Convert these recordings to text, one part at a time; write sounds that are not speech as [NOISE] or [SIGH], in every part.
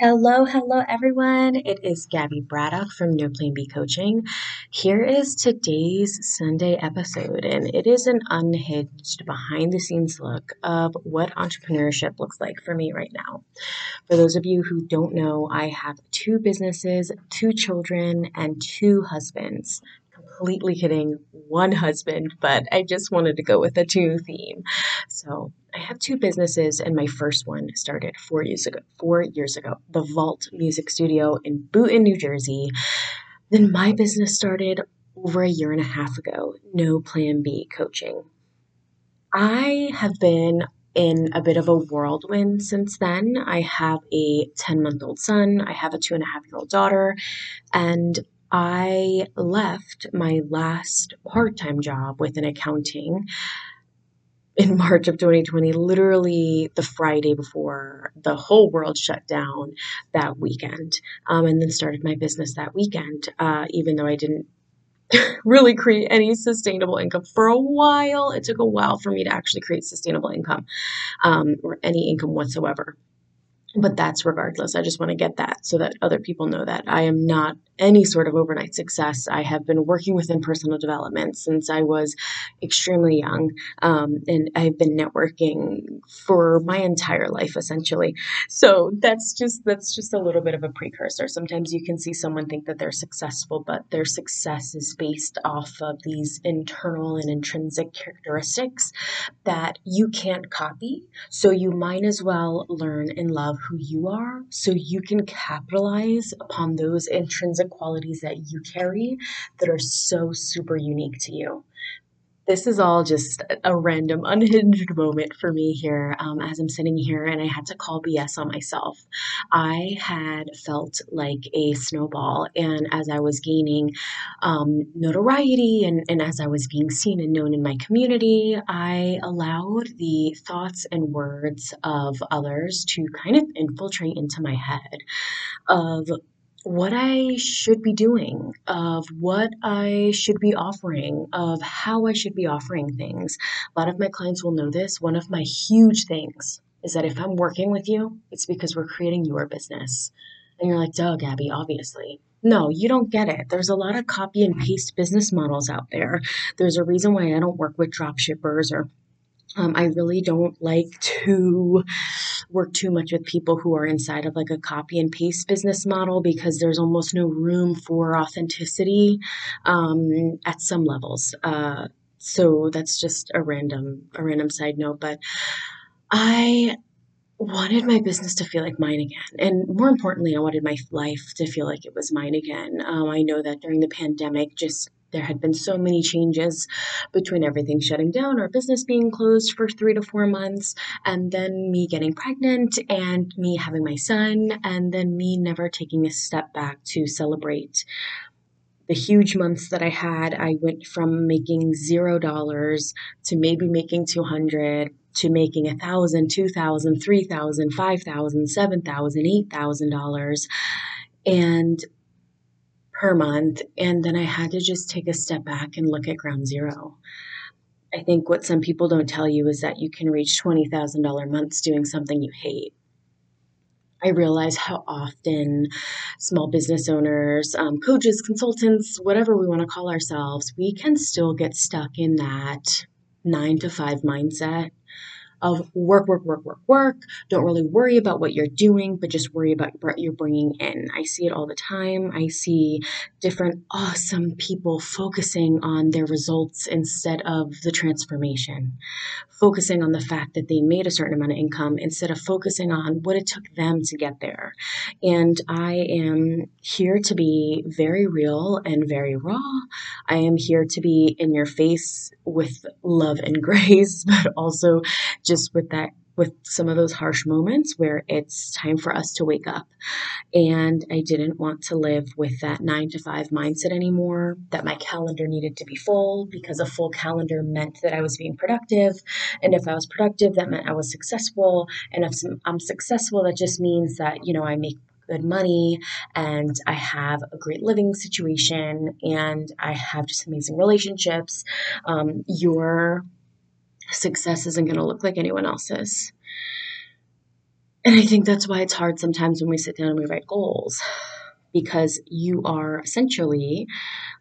Hello, hello, everyone. It is Gabby Braddock from No Plan B Coaching. Here is today's Sunday episode, and it is an unhinged, behind the scenes look of what entrepreneurship looks like for me right now. For those of you who don't know, I have two businesses, two children, and two husbands completely kidding, one husband, but I just wanted to go with a two theme. So I have two businesses, and my first one started four years ago. Four years ago, the Vault Music Studio in Boonton, New Jersey. Then my business started over a year and a half ago. No Plan B Coaching. I have been in a bit of a whirlwind since then. I have a 10 month old son, I have a two and a half year old daughter, and I left my last part time job within accounting in [LAUGHS] March of 2020, literally the Friday before the whole world shut down that weekend, um, and then started my business that weekend, uh, even though I didn't [LAUGHS] really create any sustainable income for a while. It took a while for me to actually create sustainable income um, or any income whatsoever. But that's regardless. I just want to get that so that other people know that I am not any sort of overnight success. I have been working within personal development since I was extremely young, um, and I've been networking for my entire life essentially. So that's just that's just a little bit of a precursor. Sometimes you can see someone think that they're successful, but their success is based off of these internal and intrinsic characteristics that you can't copy. So you might as well learn and love who you are, so you can capitalize upon those intrinsic qualities that you carry that are so super unique to you. This is all just a random, [LAUGHS] unhinged moment for me here um, as I'm sitting here and I had to call BS on myself. I had felt like a snowball, and as I was gaining um, notoriety and, and as I was being seen and known in my community, I allowed the thoughts and words of others to kind of infiltrate into my head of what I should be doing, of what I should be offering, of how I should be offering things. A lot of my clients will know this. One of my huge things is that if I'm working with you, it's because we're creating your business. And you're like, duh, Gabby, obviously. No, you don't get it. There's a lot of copy and paste business models out there. There's a reason why I don't work with drop shippers or um, I really don't like to work too much with people who are inside of like a copy and paste business model because there's almost no room for authenticity um, at some levels. Uh, so that's just a random a random side note, but I wanted my business to feel like mine again. And more importantly, I wanted my life to feel like it was mine again. Um, I know that during the pandemic, just there had been so many changes between everything shutting down, our business being closed for three to four months, and then me getting pregnant and me having my son, and then me never taking a step back to celebrate the huge months that I had. I went from making zero dollars to maybe making 200 to making a thousand, two thousand, three thousand, five thousand, seven thousand, eight thousand dollars. And per month. And then I had to just take a step back and look at ground zero. I think what some people don't tell you is that you can reach $20,000 months doing something you hate. I realize how often small business owners, um, coaches, consultants, whatever we want to call ourselves, we can still get stuck in that nine to five mindset of work, work, work, work, work. Don't really worry about what you're doing, but just worry about what you're bringing in. I see it all the time. I see different awesome people focusing on their results instead of the transformation, focusing on the fact that they made a certain amount of income instead of focusing on what it took them to get there. And I am here to be very real and very raw. I am here to be in your face with love and [LAUGHS] grace, but also just with that with some of those harsh moments where it's time for us to wake up. And I didn't want to live with that nine to five mindset anymore, that my calendar needed to be full because a full calendar meant that I was being productive. And if I was productive, that meant I was successful. And if I'm successful, that just means that, you know, I make good money and I have a great living situation and I have just amazing relationships. Um, your success isn't going to look like anyone else's. And I think that's why it's hard sometimes when we sit down and we write goals because you are essentially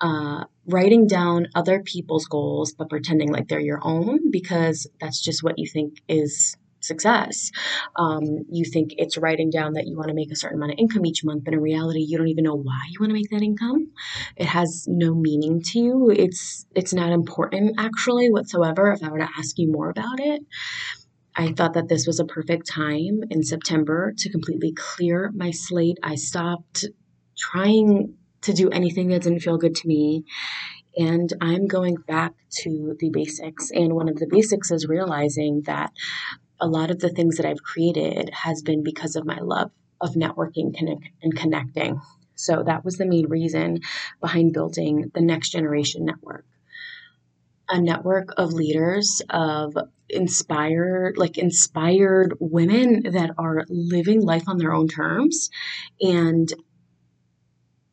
uh, writing down other people's goals but pretending like they're your own because that's just what you think is success. Um, you think it's writing down that you want to make a certain amount of income each month, but in reality, you don't even know why you want to make that income. It has no meaning to you. It's it's not important actually whatsoever. If I were to ask you more about it, I thought that this was a perfect time in September to completely clear my slate. I stopped trying to do anything that didn't feel good to me. And I'm going back to the basics. And one of the basics is realizing that a lot of the things that I've created has been because of my love of networking and connecting. So that was the main reason behind building the Next Generation Network. A network of leaders, of inspired, like inspired women that are living life on their own terms and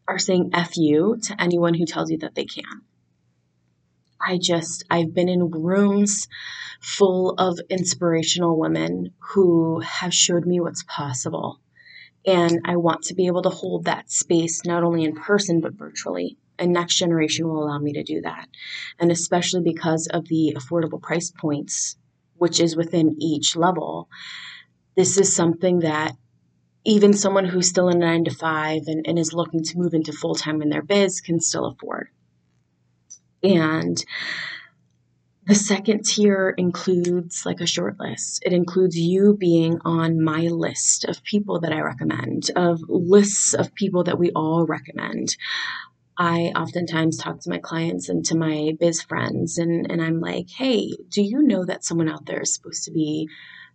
are saying F you to anyone who tells you that they can. I just, I've been in rooms full of inspirational women who have showed me what's possible. And I want to be able to hold that space not only in person but virtually. And next generation will allow me to do that. And especially because of the affordable price points, which is within each level, this is something that even someone who's still in nine to five and, and is looking to move into full time in their biz can still afford. And the second tier includes like a short list. It includes you being on my list of people that I recommend, of lists of people that we all recommend. I oftentimes talk to my clients and to my biz friends, and, and I'm like, hey, do you know that someone out there is supposed to be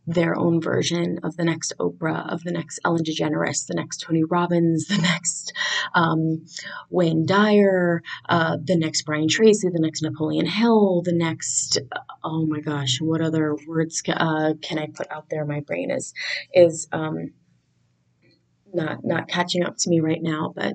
their own version of the next Oprah, of the next Ellen DeGeneres, the next Tony Robbins, the [LAUGHS] next um, Wayne Dyer, uh, the next Brian Tracy, the next Napoleon Hill, the next oh my gosh, what other words uh, can I put out there? My brain is is um, not not catching up to me right now, but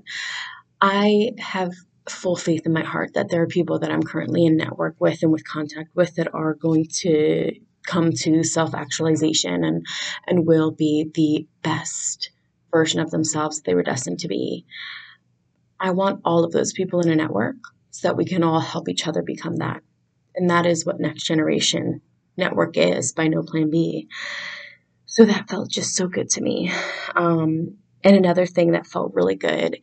I have full faith in my heart that there are people that I'm currently in network with and with contact with that are going to come to self actualization and, and will be the best version of themselves they were destined to be. I want all of those people in a network so that we can all help each other become that. And that is what Next Generation Network is by No Plan B. So that felt just so good to me. Um, and another thing that felt really good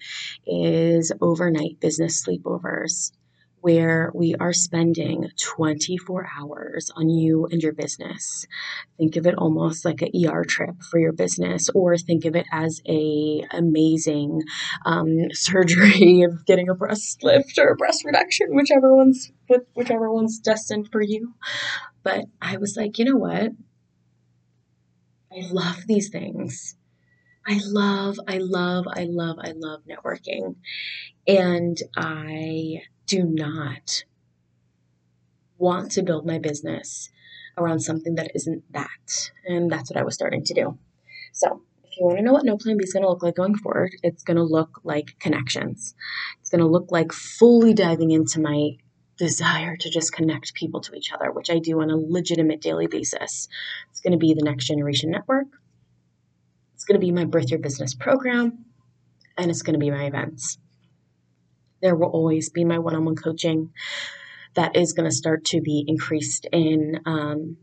is overnight business sleepovers where we are spending 24 hours on you and your business. Think of it almost like an ER trip for your business, or think of it as a amazing um, [LAUGHS] surgery of getting a breast lift or a breast reduction, whichever one's whichever one's destined for you. But I was like, you know what? I love these things. I love, I love, I love, I love networking. And I do not want to build my business around something that isn't that. And that's what I was starting to do. So, if you want to know what No Plan B is going to look like going forward, it's going to look like connections. It's going to look like fully diving into my desire to just connect people to each other, which I do on a legitimate daily basis. It's going to be the Next Generation Network. It's going to be my Birth Your Business program. And it's going to be my events there will always be my one on one coaching that is going to start to be increased in um,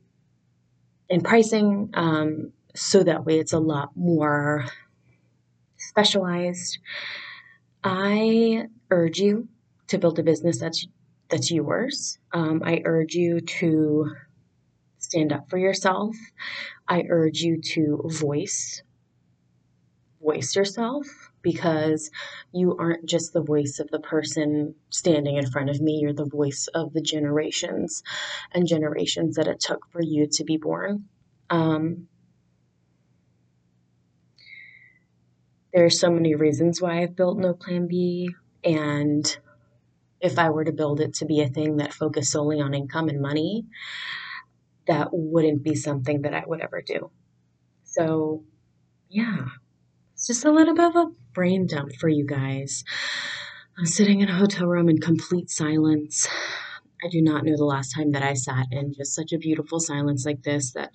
in pricing um, so that way it's a lot more specialized. I urge you to build a business that's that's yours. Um, i urge you to stand up for yourself. I urge you to voice voice yourself because you aren't just the voice of the person standing in front of me, you're the voice of the generations and generations that it took for you to be born. Um, there are so many reasons why I've built No Plan B, and if I were to build it to be a thing that focused solely on income and money, that wouldn't be something that I would ever do. So, yeah, it's just a little bit of a brain dump for you guys. I'm sitting in a hotel room in complete silence. I do not know the last time that I sat in just such a beautiful silence like this that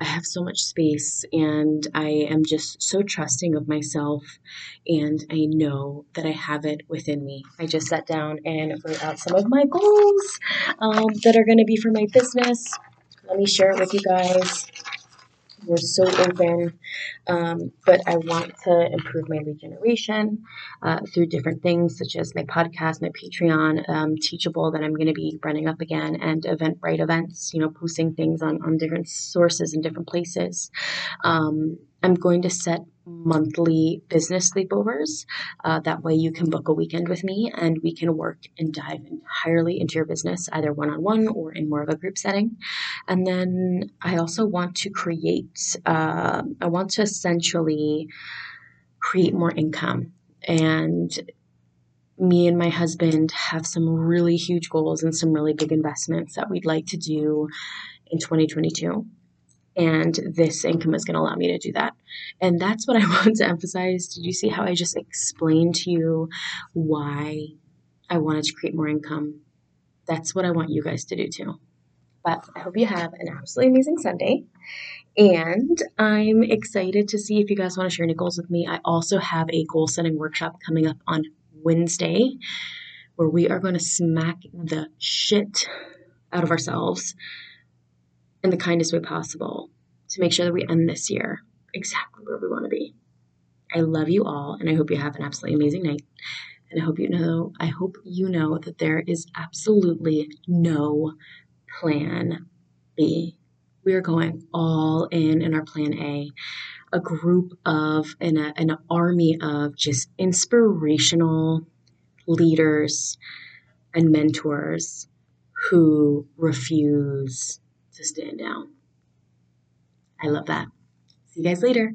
I have so much space and I am just so trusting of myself and I know that I have it within me. I just sat down and wrote out some of my goals um, that are going to be for my business. Let me share it with you guys. We're so open. Um, but I want to improve my lead generation uh, through different things such as my podcast, my Patreon, um, Teachable that I'm going to be running up again, and Eventbrite events, you know, posting things on, on different sources and different places. Um, I'm going to set monthly business sleepovers. Uh, that way, you can book a weekend with me and we can work and dive entirely into your business, either one on one or in more of a group setting. And then I also want to create, uh, I want to essentially create more income. And me and my husband have some really huge goals and some really big investments that we'd like to do in 2022 and this income is going to allow me to do that. And that's what I [LAUGHS] want to emphasize. Did you see how I just explained to you why I wanted to create more income? That's what I want you guys to do too. But I hope you have an absolutely amazing Sunday. And I'm excited to see if you guys want to share any goals with me. I also have a goal setting workshop coming up on Wednesday where we are going to smack the shit out of ourselves in the kindest way possible to make sure that we end this year exactly where we want to be. I love you all and I hope you have an absolutely amazing night. And I hope you know I hope you know that there is absolutely no plan B. We are going all in in our plan A. A group of an, an army of just inspirational leaders and mentors who refuse to stand down. I love that. See you guys later.